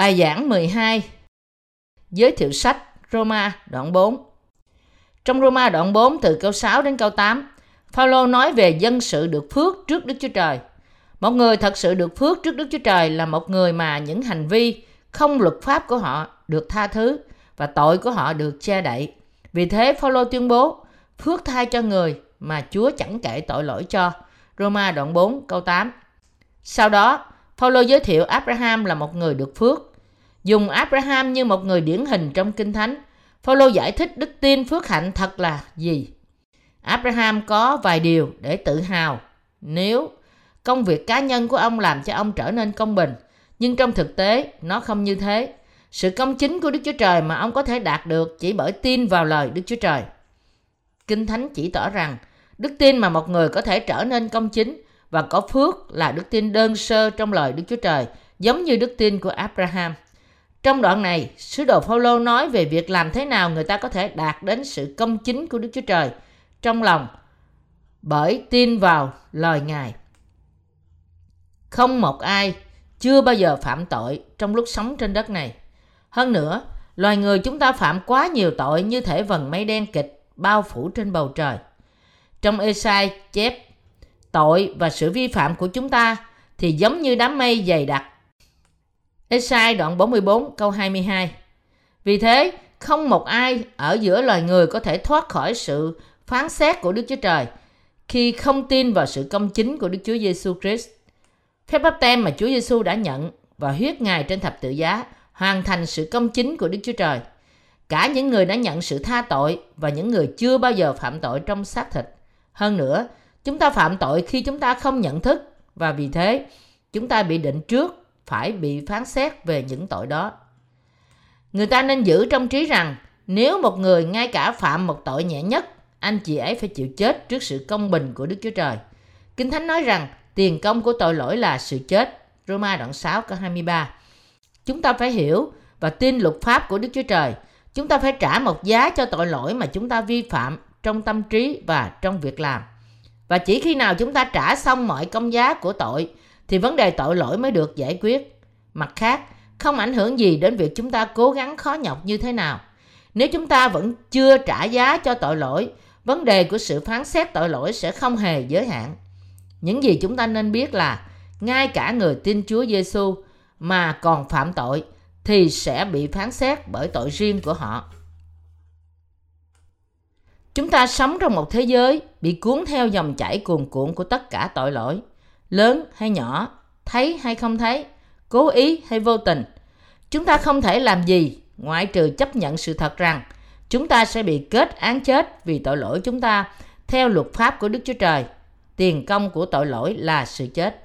Bài giảng 12 Giới thiệu sách Roma đoạn 4 Trong Roma đoạn 4 từ câu 6 đến câu 8, Phaolô nói về dân sự được phước trước Đức Chúa Trời. Một người thật sự được phước trước Đức Chúa Trời là một người mà những hành vi không luật pháp của họ được tha thứ và tội của họ được che đậy. Vì thế Phaolô tuyên bố phước thai cho người mà Chúa chẳng kể tội lỗi cho. Roma đoạn 4 câu 8. Sau đó, Phaolô giới thiệu Abraham là một người được phước. Dùng Abraham như một người điển hình trong Kinh Thánh, Phaolô giải thích đức tin phước hạnh thật là gì. Abraham có vài điều để tự hào nếu công việc cá nhân của ông làm cho ông trở nên công bình, nhưng trong thực tế nó không như thế. Sự công chính của Đức Chúa Trời mà ông có thể đạt được chỉ bởi tin vào lời Đức Chúa Trời. Kinh Thánh chỉ tỏ rằng đức tin mà một người có thể trở nên công chính và có phước là đức tin đơn sơ trong lời Đức Chúa Trời, giống như đức tin của Abraham. Trong đoạn này, sứ đồ Phaolô nói về việc làm thế nào người ta có thể đạt đến sự công chính của Đức Chúa Trời trong lòng bởi tin vào lời Ngài. Không một ai chưa bao giờ phạm tội trong lúc sống trên đất này. Hơn nữa, loài người chúng ta phạm quá nhiều tội như thể vần mây đen kịch bao phủ trên bầu trời. Trong Esai chép tội và sự vi phạm của chúng ta thì giống như đám mây dày đặc. Esai đoạn 44 câu 22 Vì thế, không một ai ở giữa loài người có thể thoát khỏi sự phán xét của Đức Chúa Trời khi không tin vào sự công chính của Đức Chúa Giêsu Christ. Phép báp tem mà Chúa Giêsu đã nhận và huyết Ngài trên thập tự giá hoàn thành sự công chính của Đức Chúa Trời. Cả những người đã nhận sự tha tội và những người chưa bao giờ phạm tội trong xác thịt. Hơn nữa, Chúng ta phạm tội khi chúng ta không nhận thức và vì thế chúng ta bị định trước phải bị phán xét về những tội đó. Người ta nên giữ trong trí rằng nếu một người ngay cả phạm một tội nhẹ nhất, anh chị ấy phải chịu chết trước sự công bình của Đức Chúa Trời. Kinh Thánh nói rằng tiền công của tội lỗi là sự chết. Roma đoạn 6 câu 23. Chúng ta phải hiểu và tin luật pháp của Đức Chúa Trời. Chúng ta phải trả một giá cho tội lỗi mà chúng ta vi phạm trong tâm trí và trong việc làm. Và chỉ khi nào chúng ta trả xong mọi công giá của tội thì vấn đề tội lỗi mới được giải quyết. Mặt khác, không ảnh hưởng gì đến việc chúng ta cố gắng khó nhọc như thế nào. Nếu chúng ta vẫn chưa trả giá cho tội lỗi, vấn đề của sự phán xét tội lỗi sẽ không hề giới hạn. Những gì chúng ta nên biết là ngay cả người tin Chúa Giêsu mà còn phạm tội thì sẽ bị phán xét bởi tội riêng của họ. Chúng ta sống trong một thế giới bị cuốn theo dòng chảy cuồn cuộn của tất cả tội lỗi, lớn hay nhỏ, thấy hay không thấy, cố ý hay vô tình. Chúng ta không thể làm gì ngoại trừ chấp nhận sự thật rằng chúng ta sẽ bị kết án chết vì tội lỗi chúng ta theo luật pháp của Đức Chúa Trời. Tiền công của tội lỗi là sự chết.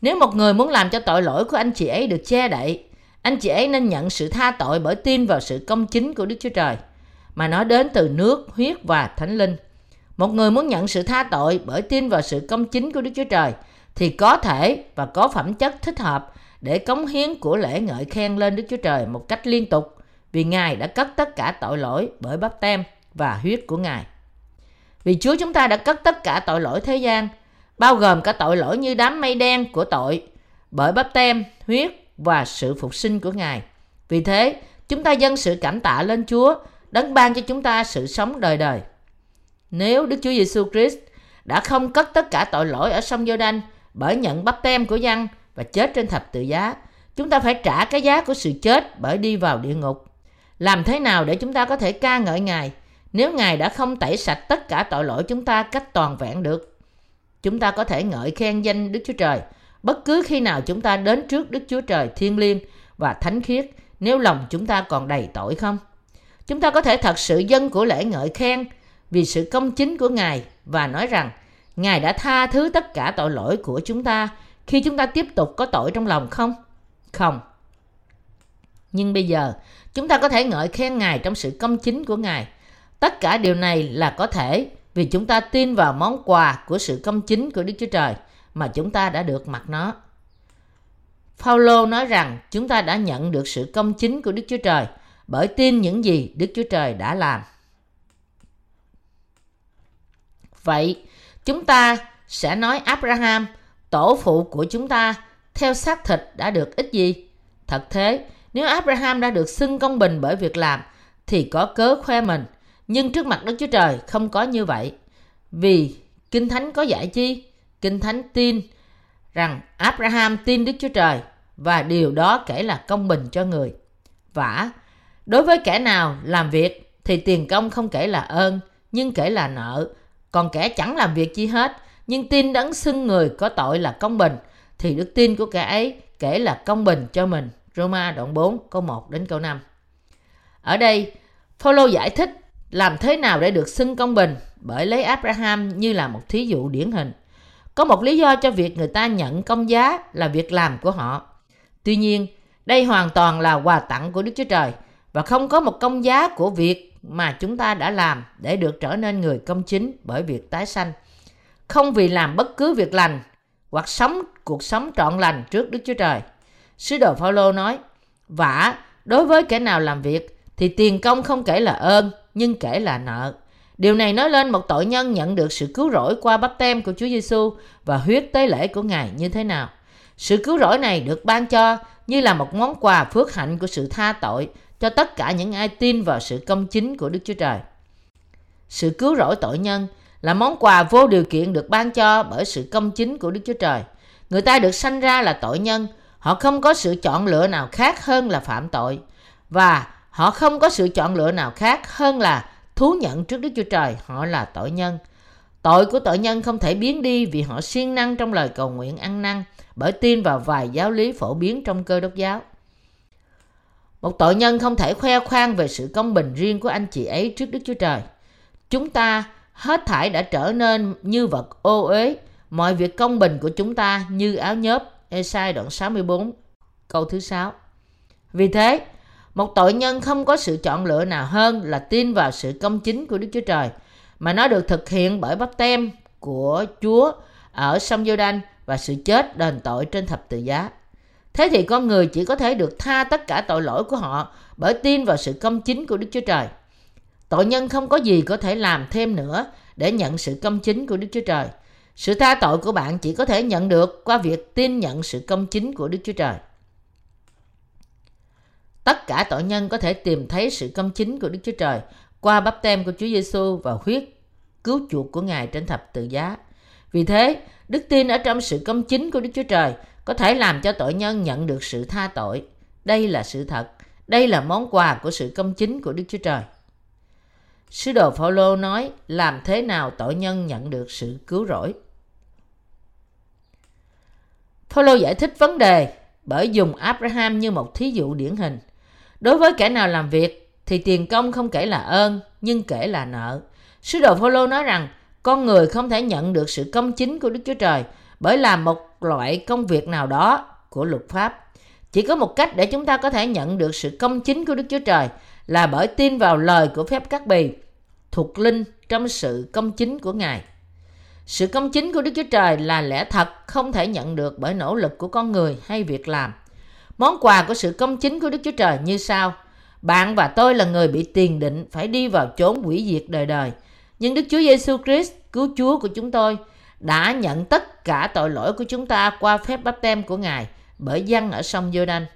Nếu một người muốn làm cho tội lỗi của anh chị ấy được che đậy, anh chị ấy nên nhận sự tha tội bởi tin vào sự công chính của Đức Chúa Trời – mà nó đến từ nước, huyết và thánh linh. Một người muốn nhận sự tha tội bởi tin vào sự công chính của Đức Chúa Trời thì có thể và có phẩm chất thích hợp để cống hiến của lễ ngợi khen lên Đức Chúa Trời một cách liên tục vì Ngài đã cất tất cả tội lỗi bởi bắp tem và huyết của Ngài. Vì Chúa chúng ta đã cất tất cả tội lỗi thế gian, bao gồm cả tội lỗi như đám mây đen của tội, bởi bắp tem, huyết và sự phục sinh của Ngài. Vì thế, chúng ta dâng sự cảm tạ lên Chúa đấng ban cho chúng ta sự sống đời đời. Nếu Đức Chúa Giêsu Christ đã không cất tất cả tội lỗi ở sông giô đanh bởi nhận bắp tem của dân và chết trên thập tự giá, chúng ta phải trả cái giá của sự chết bởi đi vào địa ngục. Làm thế nào để chúng ta có thể ca ngợi Ngài nếu Ngài đã không tẩy sạch tất cả tội lỗi chúng ta cách toàn vẹn được? Chúng ta có thể ngợi khen danh Đức Chúa Trời bất cứ khi nào chúng ta đến trước Đức Chúa Trời thiên liêng và thánh khiết nếu lòng chúng ta còn đầy tội không? Chúng ta có thể thật sự dân của lễ ngợi khen vì sự công chính của Ngài và nói rằng Ngài đã tha thứ tất cả tội lỗi của chúng ta khi chúng ta tiếp tục có tội trong lòng không? Không. Nhưng bây giờ, chúng ta có thể ngợi khen Ngài trong sự công chính của Ngài. Tất cả điều này là có thể vì chúng ta tin vào món quà của sự công chính của Đức Chúa Trời mà chúng ta đã được mặc nó. Phaolô nói rằng chúng ta đã nhận được sự công chính của Đức Chúa Trời – bởi tin những gì Đức Chúa Trời đã làm. Vậy, chúng ta sẽ nói Abraham, tổ phụ của chúng ta, theo xác thịt đã được ít gì? Thật thế, nếu Abraham đã được xưng công bình bởi việc làm, thì có cớ khoe mình. Nhưng trước mặt Đức Chúa Trời không có như vậy. Vì Kinh Thánh có dạy chi? Kinh Thánh tin rằng Abraham tin Đức Chúa Trời và điều đó kể là công bình cho người. Vả, đối với kẻ nào làm việc thì tiền công không kể là ơn, nhưng kể là nợ. Còn kẻ chẳng làm việc chi hết, nhưng tin đấng xưng người có tội là công bình, thì đức tin của kẻ ấy kể là công bình cho mình. Roma đoạn 4 câu 1 đến câu 5. Ở đây, Phaolô giải thích làm thế nào để được xưng công bình bởi lấy Abraham như là một thí dụ điển hình. Có một lý do cho việc người ta nhận công giá là việc làm của họ. Tuy nhiên, đây hoàn toàn là quà tặng của Đức Chúa Trời và không có một công giá của việc mà chúng ta đã làm để được trở nên người công chính bởi việc tái sanh. Không vì làm bất cứ việc lành hoặc sống cuộc sống trọn lành trước Đức Chúa Trời. Sứ đồ Phaolô nói: "Vả, đối với kẻ nào làm việc thì tiền công không kể là ơn, nhưng kể là nợ." Điều này nói lên một tội nhân nhận được sự cứu rỗi qua bắp tem của Chúa Giêsu và huyết tế lễ của Ngài như thế nào. Sự cứu rỗi này được ban cho như là một món quà phước hạnh của sự tha tội cho tất cả những ai tin vào sự công chính của Đức Chúa Trời. Sự cứu rỗi tội nhân là món quà vô điều kiện được ban cho bởi sự công chính của Đức Chúa Trời. Người ta được sanh ra là tội nhân, họ không có sự chọn lựa nào khác hơn là phạm tội và họ không có sự chọn lựa nào khác hơn là thú nhận trước Đức Chúa Trời họ là tội nhân. Tội của tội nhân không thể biến đi vì họ siêng năng trong lời cầu nguyện ăn năn bởi tin vào vài giáo lý phổ biến trong cơ đốc giáo. Một tội nhân không thể khoe khoang về sự công bình riêng của anh chị ấy trước Đức Chúa Trời. Chúng ta hết thảy đã trở nên như vật ô uế, mọi việc công bình của chúng ta như áo nhớp. Esai đoạn 64, câu thứ 6. Vì thế, một tội nhân không có sự chọn lựa nào hơn là tin vào sự công chính của Đức Chúa Trời, mà nó được thực hiện bởi bắp tem của Chúa ở sông giô đanh và sự chết đền tội trên thập tự giá. Thế thì con người chỉ có thể được tha tất cả tội lỗi của họ bởi tin vào sự công chính của Đức Chúa Trời. Tội nhân không có gì có thể làm thêm nữa để nhận sự công chính của Đức Chúa Trời. Sự tha tội của bạn chỉ có thể nhận được qua việc tin nhận sự công chính của Đức Chúa Trời. Tất cả tội nhân có thể tìm thấy sự công chính của Đức Chúa Trời qua bắp tem của Chúa Giêsu và huyết cứu chuộc của Ngài trên thập tự giá. Vì thế, đức tin ở trong sự công chính của Đức Chúa Trời có thể làm cho tội nhân nhận được sự tha tội. Đây là sự thật. Đây là món quà của sự công chính của Đức Chúa Trời. Sứ đồ Phaolô nói làm thế nào tội nhân nhận được sự cứu rỗi. Phaolô giải thích vấn đề bởi dùng Abraham như một thí dụ điển hình. Đối với kẻ nào làm việc thì tiền công không kể là ơn, nhưng kể là nợ. Sứ đồ Phaolô nói rằng con người không thể nhận được sự công chính của Đức Chúa Trời bởi làm một loại công việc nào đó của luật pháp. Chỉ có một cách để chúng ta có thể nhận được sự công chính của Đức Chúa Trời là bởi tin vào lời của phép cắt bì thuộc linh trong sự công chính của Ngài. Sự công chính của Đức Chúa Trời là lẽ thật không thể nhận được bởi nỗ lực của con người hay việc làm. Món quà của sự công chính của Đức Chúa Trời như sau. Bạn và tôi là người bị tiền định phải đi vào chốn quỷ diệt đời đời. Nhưng Đức Chúa Giêsu Christ, cứu Chúa của chúng tôi, đã nhận tất cả tội lỗi của chúng ta qua phép báp tem của Ngài bởi dân ở sông giô đanh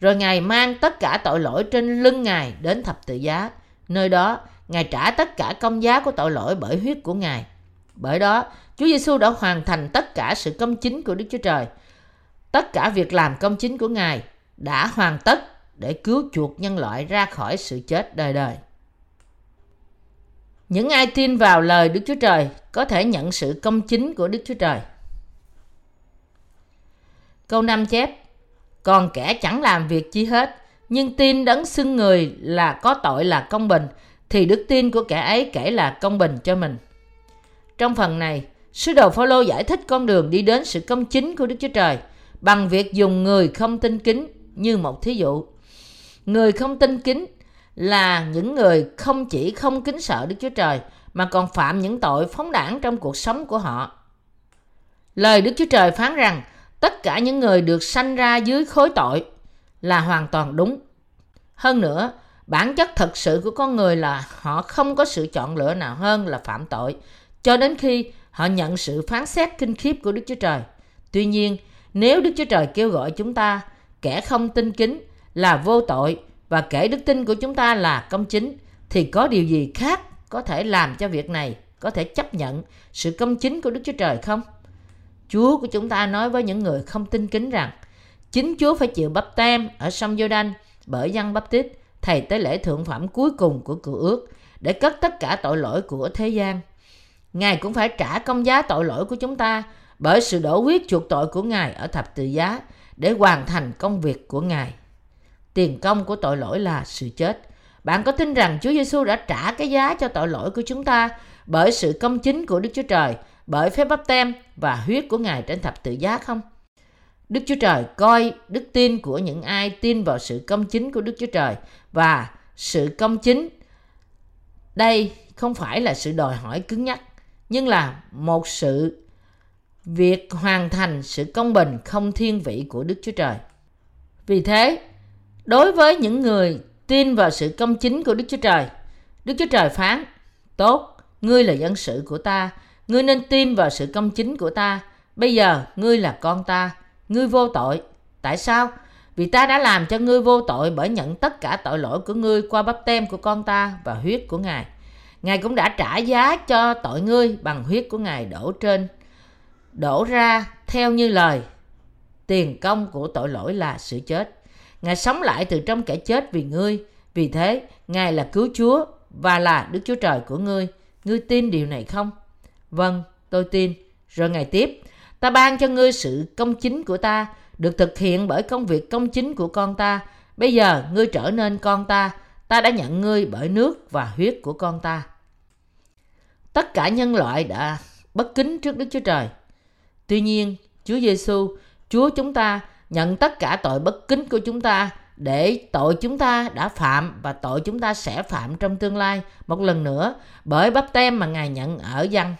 Rồi Ngài mang tất cả tội lỗi trên lưng Ngài đến thập tự giá. Nơi đó, Ngài trả tất cả công giá của tội lỗi bởi huyết của Ngài. Bởi đó, Chúa Giêsu đã hoàn thành tất cả sự công chính của Đức Chúa Trời. Tất cả việc làm công chính của Ngài đã hoàn tất để cứu chuộc nhân loại ra khỏi sự chết đời đời. Những ai tin vào lời Đức Chúa Trời có thể nhận sự công chính của Đức Chúa Trời. Câu 5 chép Còn kẻ chẳng làm việc chi hết, nhưng tin đấng xưng người là có tội là công bình, thì đức tin của kẻ ấy kể là công bình cho mình. Trong phần này, sứ đồ Phaolô giải thích con đường đi đến sự công chính của Đức Chúa Trời bằng việc dùng người không tin kính như một thí dụ. Người không tin kính là những người không chỉ không kính sợ Đức Chúa Trời mà còn phạm những tội phóng đảng trong cuộc sống của họ. Lời Đức Chúa Trời phán rằng tất cả những người được sanh ra dưới khối tội là hoàn toàn đúng. Hơn nữa, bản chất thật sự của con người là họ không có sự chọn lựa nào hơn là phạm tội cho đến khi họ nhận sự phán xét kinh khiếp của Đức Chúa Trời. Tuy nhiên, nếu Đức Chúa Trời kêu gọi chúng ta kẻ không tin kính là vô tội và kể đức tin của chúng ta là công chính, thì có điều gì khác có thể làm cho việc này có thể chấp nhận sự công chính của Đức Chúa Trời không? Chúa của chúng ta nói với những người không tin kính rằng, chính Chúa phải chịu bắp tem ở sông Giô-đanh bởi dân bắp tít thầy tế lễ thượng phẩm cuối cùng của cựu ước để cất tất cả tội lỗi của thế gian. Ngài cũng phải trả công giá tội lỗi của chúng ta bởi sự đổ huyết chuộc tội của Ngài ở thập tự giá để hoàn thành công việc của Ngài. Tiền công của tội lỗi là sự chết. Bạn có tin rằng Chúa Giêsu đã trả cái giá cho tội lỗi của chúng ta bởi sự công chính của Đức Chúa Trời, bởi phép bắp tem và huyết của Ngài trên thập tự giá không? Đức Chúa Trời coi đức tin của những ai tin vào sự công chính của Đức Chúa Trời và sự công chính đây không phải là sự đòi hỏi cứng nhắc nhưng là một sự việc hoàn thành sự công bình không thiên vị của Đức Chúa Trời. Vì thế, đối với những người tin vào sự công chính của Đức Chúa Trời, Đức Chúa Trời phán, tốt, ngươi là dân sự của ta, ngươi nên tin vào sự công chính của ta, bây giờ ngươi là con ta, ngươi vô tội. Tại sao? Vì ta đã làm cho ngươi vô tội bởi nhận tất cả tội lỗi của ngươi qua bắp tem của con ta và huyết của Ngài. Ngài cũng đã trả giá cho tội ngươi bằng huyết của Ngài đổ trên đổ ra theo như lời tiền công của tội lỗi là sự chết. Ngài sống lại từ trong kẻ chết vì ngươi. Vì thế, Ngài là cứu Chúa và là Đức Chúa Trời của ngươi. Ngươi tin điều này không? Vâng, tôi tin. Rồi Ngài tiếp, ta ban cho ngươi sự công chính của ta, được thực hiện bởi công việc công chính của con ta. Bây giờ ngươi trở nên con ta, ta đã nhận ngươi bởi nước và huyết của con ta. Tất cả nhân loại đã bất kính trước Đức Chúa Trời. Tuy nhiên, Chúa Giêsu, Chúa chúng ta nhận tất cả tội bất kính của chúng ta để tội chúng ta đã phạm và tội chúng ta sẽ phạm trong tương lai một lần nữa bởi bắp tem mà Ngài nhận ở dân.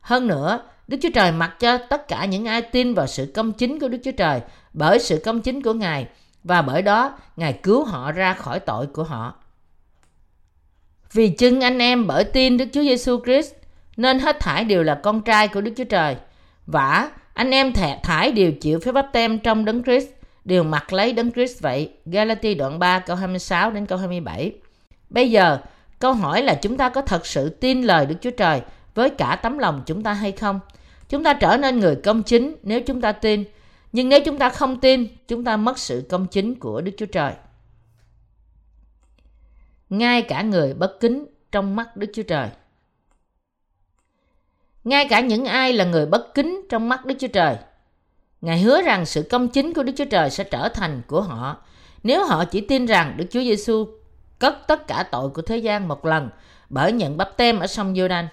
Hơn nữa, Đức Chúa Trời mặc cho tất cả những ai tin vào sự công chính của Đức Chúa Trời bởi sự công chính của Ngài và bởi đó Ngài cứu họ ra khỏi tội của họ. Vì chưng anh em bởi tin Đức Chúa Giêsu Christ nên hết thải đều là con trai của Đức Chúa Trời. Vả, anh em thẻ thải đều chịu phép bắp tem trong đấng Christ, đều mặc lấy đấng Christ vậy. Galati đoạn 3 câu 26 đến câu 27. Bây giờ, câu hỏi là chúng ta có thật sự tin lời Đức Chúa Trời với cả tấm lòng chúng ta hay không? Chúng ta trở nên người công chính nếu chúng ta tin, nhưng nếu chúng ta không tin, chúng ta mất sự công chính của Đức Chúa Trời. Ngay cả người bất kính trong mắt Đức Chúa Trời. Ngay cả những ai là người bất kính trong mắt Đức Chúa Trời. Ngài hứa rằng sự công chính của Đức Chúa Trời sẽ trở thành của họ nếu họ chỉ tin rằng Đức Chúa Giêsu cất tất cả tội của thế gian một lần bởi nhận bắp tem ở sông giô đanh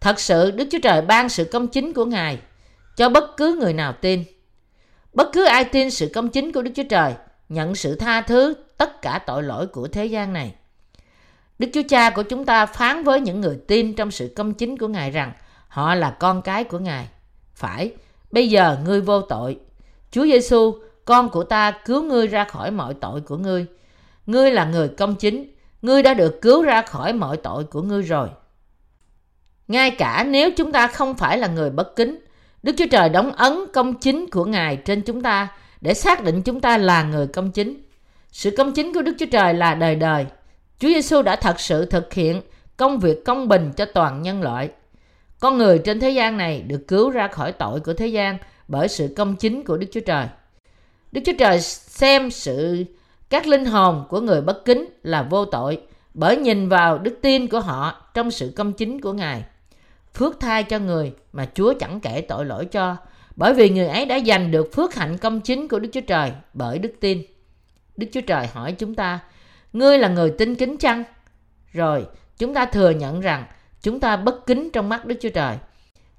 Thật sự Đức Chúa Trời ban sự công chính của Ngài cho bất cứ người nào tin. Bất cứ ai tin sự công chính của Đức Chúa Trời nhận sự tha thứ tất cả tội lỗi của thế gian này. Đức Chúa Cha của chúng ta phán với những người tin trong sự công chính của Ngài rằng họ là con cái của Ngài. Phải, bây giờ ngươi vô tội. Chúa Giêsu, con của ta cứu ngươi ra khỏi mọi tội của ngươi. Ngươi là người công chính, ngươi đã được cứu ra khỏi mọi tội của ngươi rồi. Ngay cả nếu chúng ta không phải là người bất kính, Đức Chúa Trời đóng ấn công chính của Ngài trên chúng ta để xác định chúng ta là người công chính. Sự công chính của Đức Chúa Trời là đời đời. Chúa Giêsu đã thật sự thực hiện công việc công bình cho toàn nhân loại. Con người trên thế gian này được cứu ra khỏi tội của thế gian bởi sự công chính của Đức Chúa Trời. Đức Chúa Trời xem sự các linh hồn của người bất kính là vô tội bởi nhìn vào đức tin của họ trong sự công chính của Ngài. Phước thai cho người mà Chúa chẳng kể tội lỗi cho bởi vì người ấy đã giành được phước hạnh công chính của Đức Chúa Trời bởi đức tin. Đức Chúa Trời hỏi chúng ta, ngươi là người tin kính chăng? Rồi, chúng ta thừa nhận rằng chúng ta bất kính trong mắt Đức Chúa Trời.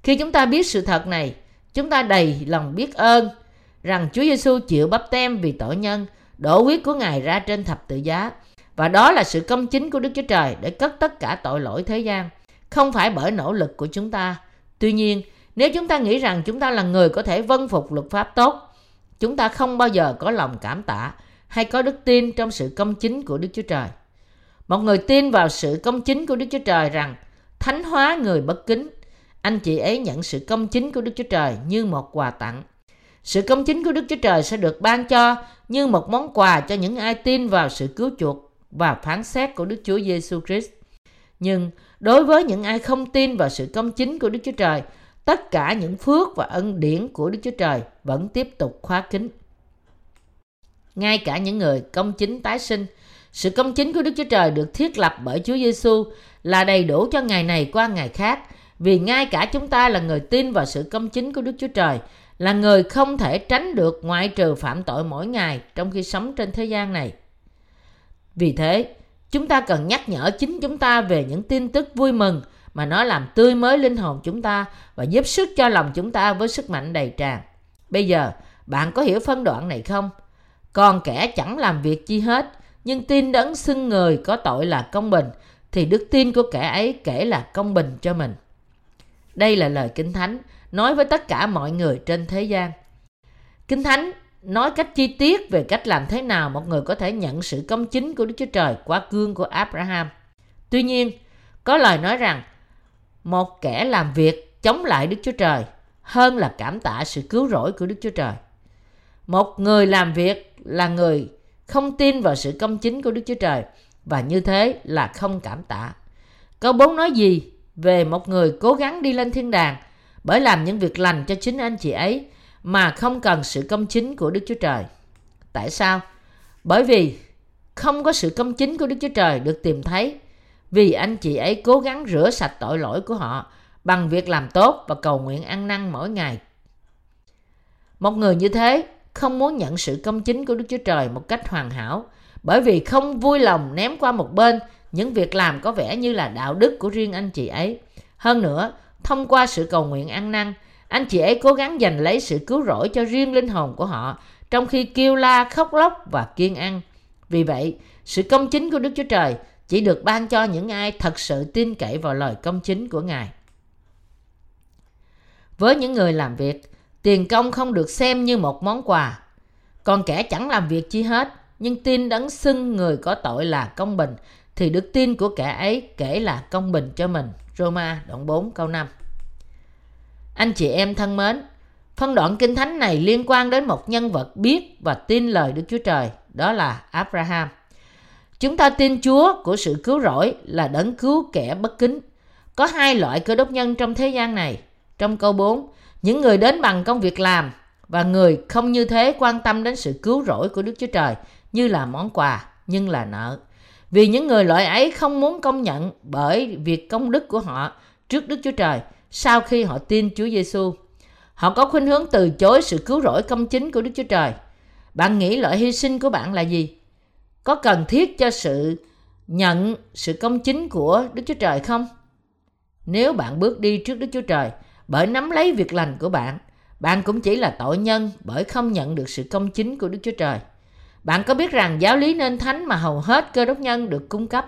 Khi chúng ta biết sự thật này, chúng ta đầy lòng biết ơn rằng Chúa Giêsu chịu bắp tem vì tội nhân, đổ huyết của Ngài ra trên thập tự giá. Và đó là sự công chính của Đức Chúa Trời để cất tất cả tội lỗi thế gian, không phải bởi nỗ lực của chúng ta. Tuy nhiên, nếu chúng ta nghĩ rằng chúng ta là người có thể vân phục luật pháp tốt, chúng ta không bao giờ có lòng cảm tạ hay có đức tin trong sự công chính của Đức Chúa Trời. Một người tin vào sự công chính của Đức Chúa Trời rằng thánh hóa người bất kính. Anh chị ấy nhận sự công chính của Đức Chúa Trời như một quà tặng. Sự công chính của Đức Chúa Trời sẽ được ban cho như một món quà cho những ai tin vào sự cứu chuộc và phán xét của Đức Chúa Giêsu Christ. Nhưng đối với những ai không tin vào sự công chính của Đức Chúa Trời, tất cả những phước và ân điển của Đức Chúa Trời vẫn tiếp tục khóa kín. Ngay cả những người công chính tái sinh, sự công chính của Đức Chúa Trời được thiết lập bởi Chúa Giêsu là đầy đủ cho ngày này qua ngày khác, vì ngay cả chúng ta là người tin vào sự công chính của Đức Chúa Trời, là người không thể tránh được ngoại trừ phạm tội mỗi ngày trong khi sống trên thế gian này. Vì thế, chúng ta cần nhắc nhở chính chúng ta về những tin tức vui mừng mà nó làm tươi mới linh hồn chúng ta và giúp sức cho lòng chúng ta với sức mạnh đầy tràn. Bây giờ, bạn có hiểu phân đoạn này không? Còn kẻ chẳng làm việc chi hết, nhưng tin đấng xưng người có tội là công bình, thì đức tin của kẻ ấy kể là công bình cho mình. Đây là lời Kinh Thánh nói với tất cả mọi người trên thế gian. Kinh Thánh nói cách chi tiết về cách làm thế nào một người có thể nhận sự công chính của Đức Chúa Trời qua cương của Abraham. Tuy nhiên, có lời nói rằng một kẻ làm việc chống lại Đức Chúa Trời hơn là cảm tạ sự cứu rỗi của Đức Chúa Trời. Một người làm việc là người không tin vào sự công chính của Đức Chúa Trời, và như thế là không cảm tạ. Câu 4 nói gì về một người cố gắng đi lên thiên đàng bởi làm những việc lành cho chính anh chị ấy mà không cần sự công chính của Đức Chúa Trời. Tại sao? Bởi vì không có sự công chính của Đức Chúa Trời được tìm thấy vì anh chị ấy cố gắng rửa sạch tội lỗi của họ bằng việc làm tốt và cầu nguyện ăn năn mỗi ngày. Một người như thế không muốn nhận sự công chính của Đức Chúa Trời một cách hoàn hảo bởi vì không vui lòng ném qua một bên những việc làm có vẻ như là đạo đức của riêng anh chị ấy. Hơn nữa, thông qua sự cầu nguyện ăn năn, anh chị ấy cố gắng giành lấy sự cứu rỗi cho riêng linh hồn của họ trong khi kêu la, khóc lóc và kiên ăn. Vì vậy, sự công chính của Đức Chúa Trời chỉ được ban cho những ai thật sự tin cậy vào lời công chính của Ngài. Với những người làm việc, tiền công không được xem như một món quà. Còn kẻ chẳng làm việc chi hết, nhưng tin đấng xưng người có tội là công bình, thì đức tin của kẻ ấy kể là công bình cho mình. Roma đoạn 4 câu 5 Anh chị em thân mến, phân đoạn kinh thánh này liên quan đến một nhân vật biết và tin lời Đức Chúa Trời, đó là Abraham. Chúng ta tin Chúa của sự cứu rỗi là đấng cứu kẻ bất kính. Có hai loại cơ đốc nhân trong thế gian này. Trong câu 4, những người đến bằng công việc làm và người không như thế quan tâm đến sự cứu rỗi của Đức Chúa Trời như là món quà, nhưng là nợ. Vì những người loại ấy không muốn công nhận bởi việc công đức của họ trước Đức Chúa Trời sau khi họ tin Chúa Giêsu. Họ có khuynh hướng từ chối sự cứu rỗi công chính của Đức Chúa Trời. Bạn nghĩ loại hy sinh của bạn là gì? Có cần thiết cho sự nhận sự công chính của Đức Chúa Trời không? Nếu bạn bước đi trước Đức Chúa Trời bởi nắm lấy việc lành của bạn, bạn cũng chỉ là tội nhân bởi không nhận được sự công chính của Đức Chúa Trời. Bạn có biết rằng giáo lý nên thánh mà hầu hết cơ đốc nhân được cung cấp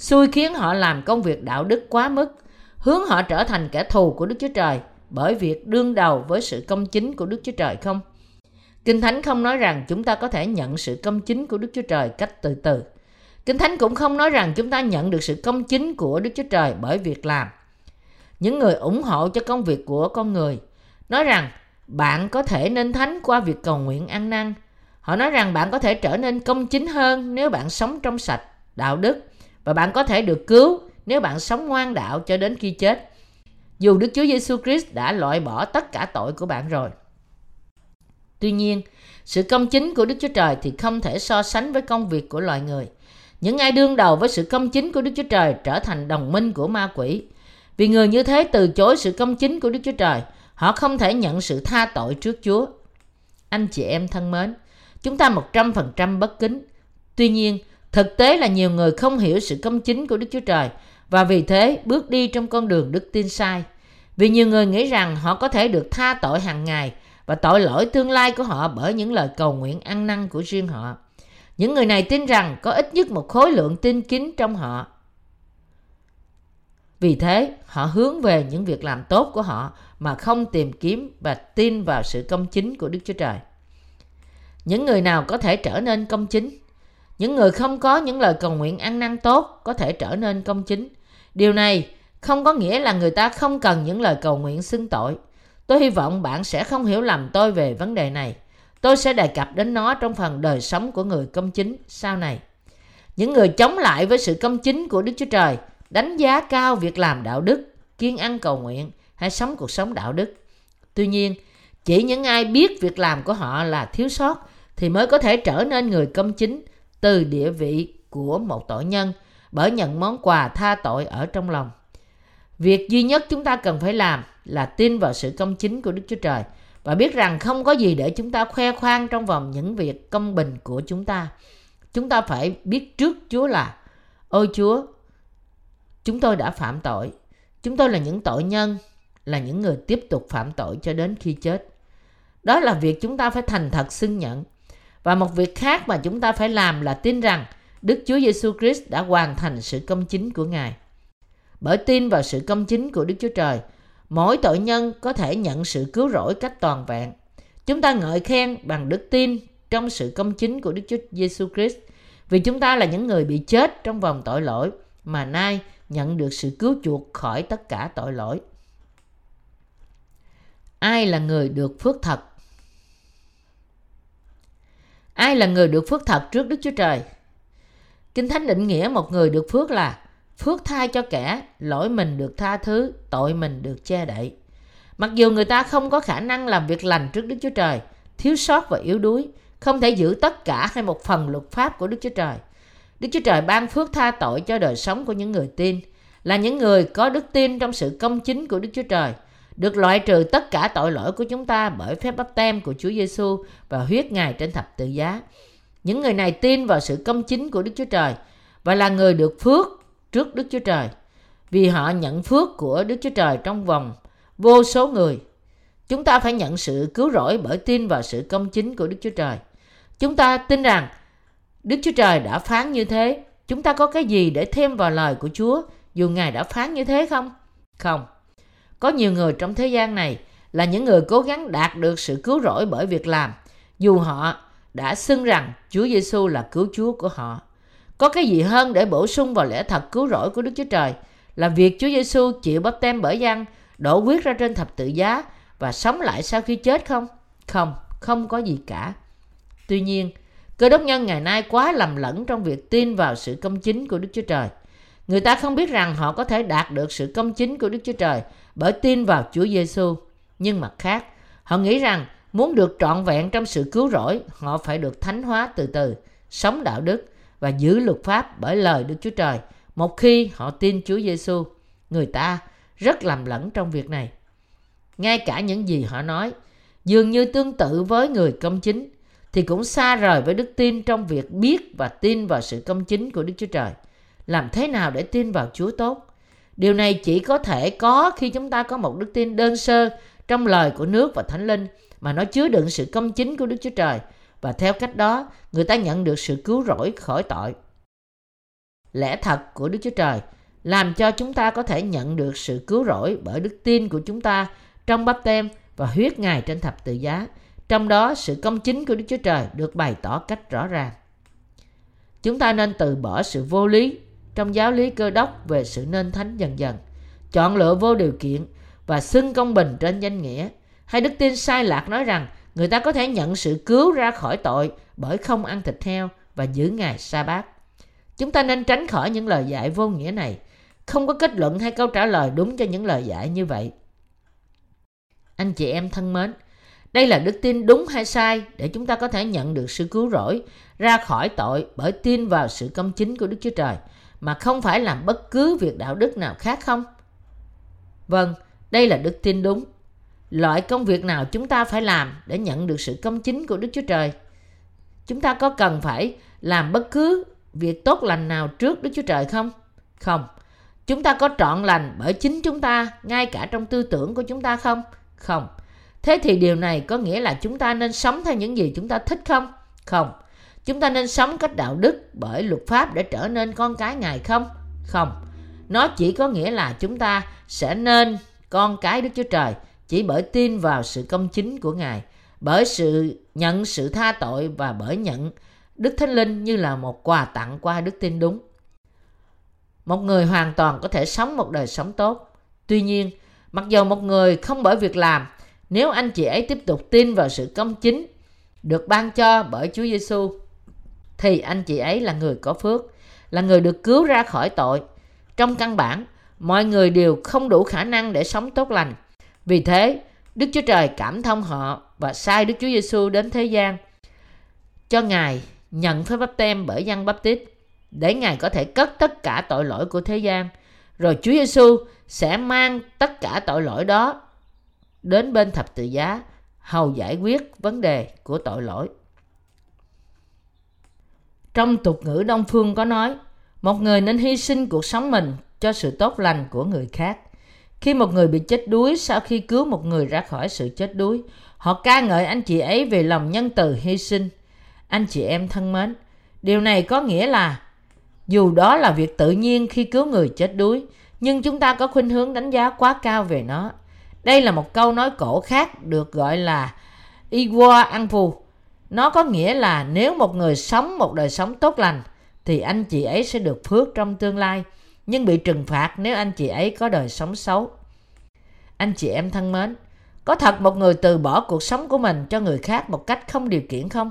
xui khiến họ làm công việc đạo đức quá mức, hướng họ trở thành kẻ thù của Đức Chúa Trời bởi việc đương đầu với sự công chính của Đức Chúa Trời không? Kinh Thánh không nói rằng chúng ta có thể nhận sự công chính của Đức Chúa Trời cách từ từ. Kinh Thánh cũng không nói rằng chúng ta nhận được sự công chính của Đức Chúa Trời bởi việc làm. Những người ủng hộ cho công việc của con người nói rằng bạn có thể nên thánh qua việc cầu nguyện ăn năn. Họ nói rằng bạn có thể trở nên công chính hơn nếu bạn sống trong sạch, đạo đức và bạn có thể được cứu nếu bạn sống ngoan đạo cho đến khi chết. Dù Đức Chúa Giêsu Christ đã loại bỏ tất cả tội của bạn rồi. Tuy nhiên, sự công chính của Đức Chúa Trời thì không thể so sánh với công việc của loài người. Những ai đương đầu với sự công chính của Đức Chúa Trời trở thành đồng minh của ma quỷ. Vì người như thế từ chối sự công chính của Đức Chúa Trời, họ không thể nhận sự tha tội trước Chúa. Anh chị em thân mến, chúng ta 100% bất kính. Tuy nhiên, thực tế là nhiều người không hiểu sự công chính của Đức Chúa Trời và vì thế bước đi trong con đường đức tin sai. Vì nhiều người nghĩ rằng họ có thể được tha tội hàng ngày và tội lỗi tương lai của họ bởi những lời cầu nguyện ăn năn của riêng họ. Những người này tin rằng có ít nhất một khối lượng tin kính trong họ. Vì thế, họ hướng về những việc làm tốt của họ mà không tìm kiếm và tin vào sự công chính của Đức Chúa Trời. Những người nào có thể trở nên công chính? Những người không có những lời cầu nguyện ăn năn tốt có thể trở nên công chính. Điều này không có nghĩa là người ta không cần những lời cầu nguyện xưng tội. Tôi hy vọng bạn sẽ không hiểu lầm tôi về vấn đề này. Tôi sẽ đề cập đến nó trong phần đời sống của người công chính sau này. Những người chống lại với sự công chính của Đức Chúa Trời đánh giá cao việc làm đạo đức, kiên ăn cầu nguyện hay sống cuộc sống đạo đức. Tuy nhiên, chỉ những ai biết việc làm của họ là thiếu sót thì mới có thể trở nên người công chính từ địa vị của một tội nhân bởi nhận món quà tha tội ở trong lòng. Việc duy nhất chúng ta cần phải làm là tin vào sự công chính của Đức Chúa Trời và biết rằng không có gì để chúng ta khoe khoang trong vòng những việc công bình của chúng ta. Chúng ta phải biết trước Chúa là Ôi Chúa, chúng tôi đã phạm tội. Chúng tôi là những tội nhân, là những người tiếp tục phạm tội cho đến khi chết. Đó là việc chúng ta phải thành thật xưng nhận. Và một việc khác mà chúng ta phải làm là tin rằng Đức Chúa Giêsu Christ đã hoàn thành sự công chính của Ngài. Bởi tin vào sự công chính của Đức Chúa Trời, mỗi tội nhân có thể nhận sự cứu rỗi cách toàn vẹn. Chúng ta ngợi khen bằng đức tin trong sự công chính của Đức Chúa Giêsu Christ vì chúng ta là những người bị chết trong vòng tội lỗi mà nay nhận được sự cứu chuộc khỏi tất cả tội lỗi. Ai là người được phước thật? Ai là người được phước thật trước Đức Chúa Trời? Kinh Thánh định nghĩa một người được phước là phước tha cho kẻ, lỗi mình được tha thứ, tội mình được che đậy. Mặc dù người ta không có khả năng làm việc lành trước Đức Chúa Trời, thiếu sót và yếu đuối, không thể giữ tất cả hay một phần luật pháp của Đức Chúa Trời. Đức Chúa Trời ban phước tha tội cho đời sống của những người tin, là những người có đức tin trong sự công chính của Đức Chúa Trời, được loại trừ tất cả tội lỗi của chúng ta bởi phép bắp tem của Chúa Giêsu và huyết Ngài trên thập tự giá. Những người này tin vào sự công chính của Đức Chúa Trời và là người được phước trước Đức Chúa Trời vì họ nhận phước của Đức Chúa Trời trong vòng vô số người. Chúng ta phải nhận sự cứu rỗi bởi tin vào sự công chính của Đức Chúa Trời. Chúng ta tin rằng Đức Chúa Trời đã phán như thế. Chúng ta có cái gì để thêm vào lời của Chúa dù Ngài đã phán như thế không? Không. Có nhiều người trong thế gian này là những người cố gắng đạt được sự cứu rỗi bởi việc làm dù họ đã xưng rằng Chúa Giêsu là cứu Chúa của họ. Có cái gì hơn để bổ sung vào lẽ thật cứu rỗi của Đức Chúa Trời là việc Chúa Giêsu chịu bắp tem bởi dân, đổ huyết ra trên thập tự giá và sống lại sau khi chết không? Không, không có gì cả. Tuy nhiên, cơ đốc nhân ngày nay quá lầm lẫn trong việc tin vào sự công chính của Đức Chúa Trời. Người ta không biết rằng họ có thể đạt được sự công chính của Đức Chúa Trời bởi tin vào Chúa Giêsu. Nhưng mặt khác, họ nghĩ rằng muốn được trọn vẹn trong sự cứu rỗi, họ phải được thánh hóa từ từ, sống đạo đức và giữ luật pháp bởi lời Đức Chúa Trời. Một khi họ tin Chúa Giêsu, người ta rất lầm lẫn trong việc này. Ngay cả những gì họ nói, dường như tương tự với người công chính, thì cũng xa rời với đức tin trong việc biết và tin vào sự công chính của Đức Chúa Trời. Làm thế nào để tin vào Chúa tốt? Điều này chỉ có thể có khi chúng ta có một đức tin đơn sơ trong lời của nước và thánh linh mà nó chứa đựng sự công chính của Đức Chúa Trời và theo cách đó, người ta nhận được sự cứu rỗi khỏi tội. Lẽ thật của Đức Chúa Trời làm cho chúng ta có thể nhận được sự cứu rỗi bởi đức tin của chúng ta trong bắp tem và huyết Ngài trên thập tự giá. Trong đó sự công chính của Đức Chúa Trời được bày tỏ cách rõ ràng. Chúng ta nên từ bỏ sự vô lý trong giáo lý cơ đốc về sự nên thánh dần dần, chọn lựa vô điều kiện và xưng công bình trên danh nghĩa. Hay đức tin sai lạc nói rằng người ta có thể nhận sự cứu ra khỏi tội bởi không ăn thịt heo và giữ ngày sa bát. Chúng ta nên tránh khỏi những lời dạy vô nghĩa này. Không có kết luận hay câu trả lời đúng cho những lời dạy như vậy. Anh chị em thân mến, đây là đức tin đúng hay sai để chúng ta có thể nhận được sự cứu rỗi ra khỏi tội bởi tin vào sự công chính của Đức Chúa Trời mà không phải làm bất cứ việc đạo đức nào khác không? Vâng, đây là đức tin đúng. Loại công việc nào chúng ta phải làm để nhận được sự công chính của Đức Chúa Trời? Chúng ta có cần phải làm bất cứ việc tốt lành nào trước Đức Chúa Trời không? Không. Chúng ta có trọn lành bởi chính chúng ta, ngay cả trong tư tưởng của chúng ta không? Không. Thế thì điều này có nghĩa là chúng ta nên sống theo những gì chúng ta thích không? Không. Chúng ta nên sống cách đạo đức bởi luật pháp để trở nên con cái Ngài không? Không. Nó chỉ có nghĩa là chúng ta sẽ nên con cái Đức Chúa Trời chỉ bởi tin vào sự công chính của Ngài, bởi sự nhận sự tha tội và bởi nhận Đức Thánh Linh như là một quà tặng qua đức tin đúng. Một người hoàn toàn có thể sống một đời sống tốt. Tuy nhiên, mặc dù một người không bởi việc làm nếu anh chị ấy tiếp tục tin vào sự công chính được ban cho bởi Chúa Giêsu thì anh chị ấy là người có phước, là người được cứu ra khỏi tội. Trong căn bản, mọi người đều không đủ khả năng để sống tốt lành. Vì thế, Đức Chúa Trời cảm thông họ và sai Đức Chúa Giêsu đến thế gian cho Ngài nhận phép báp tem bởi dân Báp-tít, để Ngài có thể cất tất cả tội lỗi của thế gian. Rồi Chúa Giêsu sẽ mang tất cả tội lỗi đó đến bên thập tự giá hầu giải quyết vấn đề của tội lỗi. Trong tục ngữ Đông Phương có nói, một người nên hy sinh cuộc sống mình cho sự tốt lành của người khác. Khi một người bị chết đuối sau khi cứu một người ra khỏi sự chết đuối, họ ca ngợi anh chị ấy về lòng nhân từ hy sinh. Anh chị em thân mến, điều này có nghĩa là dù đó là việc tự nhiên khi cứu người chết đuối, nhưng chúng ta có khuynh hướng đánh giá quá cao về nó. Đây là một câu nói cổ khác được gọi là Igua Anpu. Nó có nghĩa là nếu một người sống một đời sống tốt lành thì anh chị ấy sẽ được phước trong tương lai nhưng bị trừng phạt nếu anh chị ấy có đời sống xấu. Anh chị em thân mến, có thật một người từ bỏ cuộc sống của mình cho người khác một cách không điều kiện không?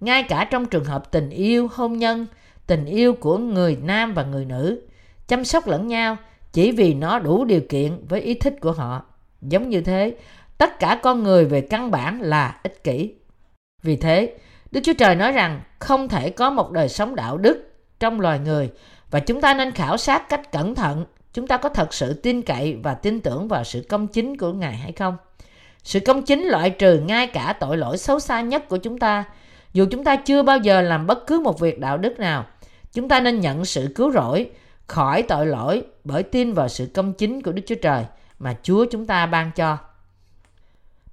Ngay cả trong trường hợp tình yêu, hôn nhân, tình yêu của người nam và người nữ, chăm sóc lẫn nhau chỉ vì nó đủ điều kiện với ý thích của họ. Giống như thế, tất cả con người về căn bản là ích kỷ. Vì thế, Đức Chúa Trời nói rằng không thể có một đời sống đạo đức trong loài người và chúng ta nên khảo sát cách cẩn thận chúng ta có thật sự tin cậy và tin tưởng vào sự công chính của Ngài hay không. Sự công chính loại trừ ngay cả tội lỗi xấu xa nhất của chúng ta. Dù chúng ta chưa bao giờ làm bất cứ một việc đạo đức nào, chúng ta nên nhận sự cứu rỗi khỏi tội lỗi bởi tin vào sự công chính của Đức Chúa Trời mà Chúa chúng ta ban cho.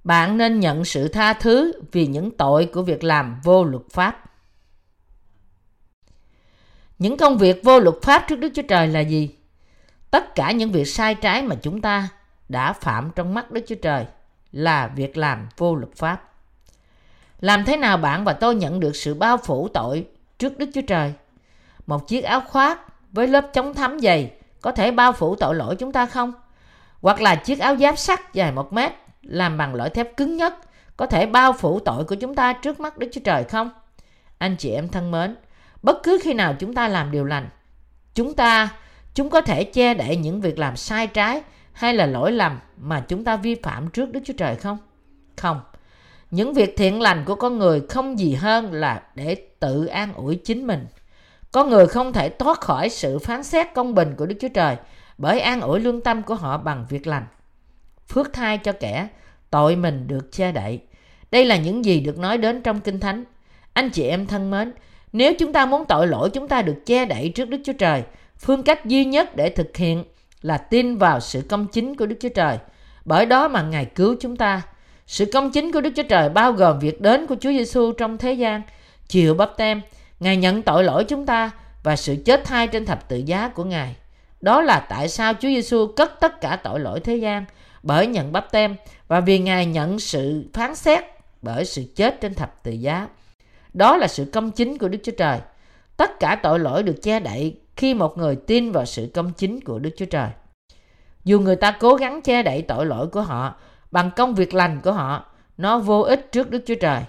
Bạn nên nhận sự tha thứ vì những tội của việc làm vô luật pháp. Những công việc vô luật pháp trước Đức Chúa Trời là gì? Tất cả những việc sai trái mà chúng ta đã phạm trong mắt Đức Chúa Trời là việc làm vô luật pháp. Làm thế nào bạn và tôi nhận được sự bao phủ tội trước Đức Chúa Trời? Một chiếc áo khoác với lớp chống thấm dày có thể bao phủ tội lỗi chúng ta không? Hoặc là chiếc áo giáp sắt dài một mét làm bằng loại thép cứng nhất có thể bao phủ tội của chúng ta trước mắt Đức Chúa Trời không? Anh chị em thân mến, bất cứ khi nào chúng ta làm điều lành, chúng ta chúng có thể che đậy những việc làm sai trái hay là lỗi lầm mà chúng ta vi phạm trước Đức Chúa Trời không? Không. Những việc thiện lành của con người không gì hơn là để tự an ủi chính mình. Con người không thể thoát khỏi sự phán xét công bình của Đức Chúa Trời bởi an ủi lương tâm của họ bằng việc lành. Phước thai cho kẻ, tội mình được che đậy. Đây là những gì được nói đến trong Kinh Thánh. Anh chị em thân mến, nếu chúng ta muốn tội lỗi chúng ta được che đậy trước Đức Chúa Trời, phương cách duy nhất để thực hiện là tin vào sự công chính của Đức Chúa Trời. Bởi đó mà Ngài cứu chúng ta. Sự công chính của Đức Chúa Trời bao gồm việc đến của Chúa Giêsu trong thế gian, chịu bắp tem, Ngài nhận tội lỗi chúng ta và sự chết thai trên thập tự giá của Ngài. Đó là tại sao Chúa Giêsu cất tất cả tội lỗi thế gian bởi nhận bắp tem và vì Ngài nhận sự phán xét bởi sự chết trên thập tự giá. Đó là sự công chính của Đức Chúa Trời. Tất cả tội lỗi được che đậy khi một người tin vào sự công chính của Đức Chúa Trời. Dù người ta cố gắng che đậy tội lỗi của họ bằng công việc lành của họ, nó vô ích trước Đức Chúa Trời.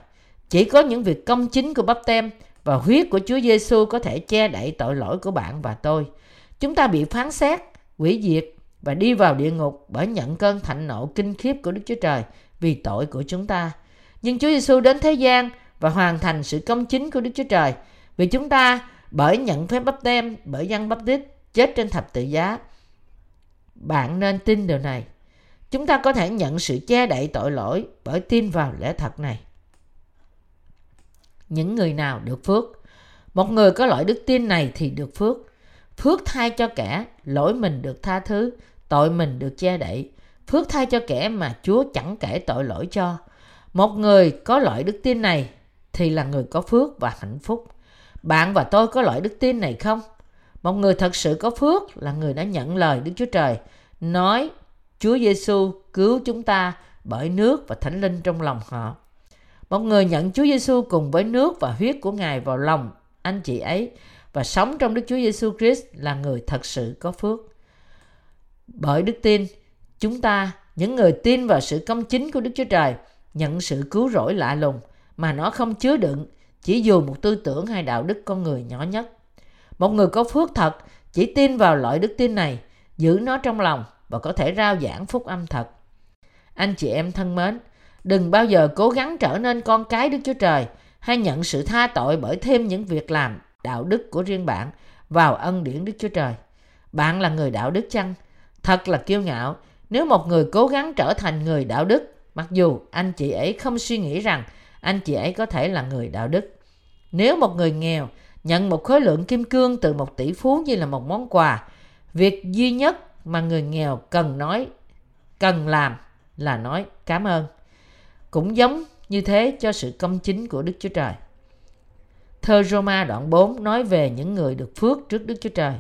Chỉ có những việc công chính của bắp tem và huyết của Chúa Giêsu có thể che đậy tội lỗi của bạn và tôi. Chúng ta bị phán xét, quỷ diệt và đi vào địa ngục bởi nhận cơn thạnh nộ kinh khiếp của Đức Chúa Trời vì tội của chúng ta. Nhưng Chúa Giêsu đến thế gian và hoàn thành sự công chính của Đức Chúa Trời vì chúng ta bởi nhận phép bắp tem bởi dân bắp tít chết trên thập tự giá. Bạn nên tin điều này. Chúng ta có thể nhận sự che đậy tội lỗi bởi tin vào lẽ thật này. Những người nào được phước? Một người có loại đức tin này thì được phước. Phước thay cho kẻ, lỗi mình được tha thứ, tội mình được che đậy. Phước thay cho kẻ mà Chúa chẳng kể tội lỗi cho. Một người có loại đức tin này thì là người có phước và hạnh phúc. Bạn và tôi có loại đức tin này không? Một người thật sự có phước là người đã nhận lời Đức Chúa Trời, nói Chúa Giêsu cứu chúng ta bởi nước và Thánh Linh trong lòng họ. Một người nhận Chúa Giêsu cùng với nước và huyết của Ngài vào lòng anh chị ấy và sống trong Đức Chúa Giêsu Christ là người thật sự có phước. Bởi đức tin, chúng ta Những người tin vào sự công chính của Đức Chúa Trời nhận sự cứu rỗi lạ lùng mà nó không chứa đựng chỉ dù một tư tưởng hay đạo đức con người nhỏ nhất. Một người có phước thật chỉ tin vào loại đức tin này, giữ nó trong lòng và có thể rao giảng phúc âm thật. Anh chị em thân mến, đừng bao giờ cố gắng trở nên con cái Đức Chúa Trời hay nhận sự tha tội bởi thêm những việc làm đạo đức của riêng bạn vào ân điển Đức Chúa Trời. Bạn là người đạo đức chăng? Thật là kiêu ngạo nếu một người cố gắng trở thành người đạo đức mặc dù anh chị ấy không suy nghĩ rằng anh chị ấy có thể là người đạo đức. Nếu một người nghèo nhận một khối lượng kim cương từ một tỷ phú như là một món quà, việc duy nhất mà người nghèo cần nói, cần làm là nói cảm ơn. Cũng giống như thế cho sự công chính của Đức Chúa Trời. Thơ Roma đoạn 4 nói về những người được phước trước Đức Chúa Trời.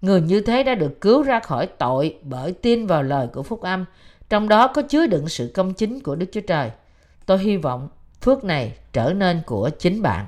Người như thế đã được cứu ra khỏi tội bởi tin vào lời của Phúc Âm, trong đó có chứa đựng sự công chính của Đức Chúa Trời. Tôi hy vọng phước này trở nên của chính bạn.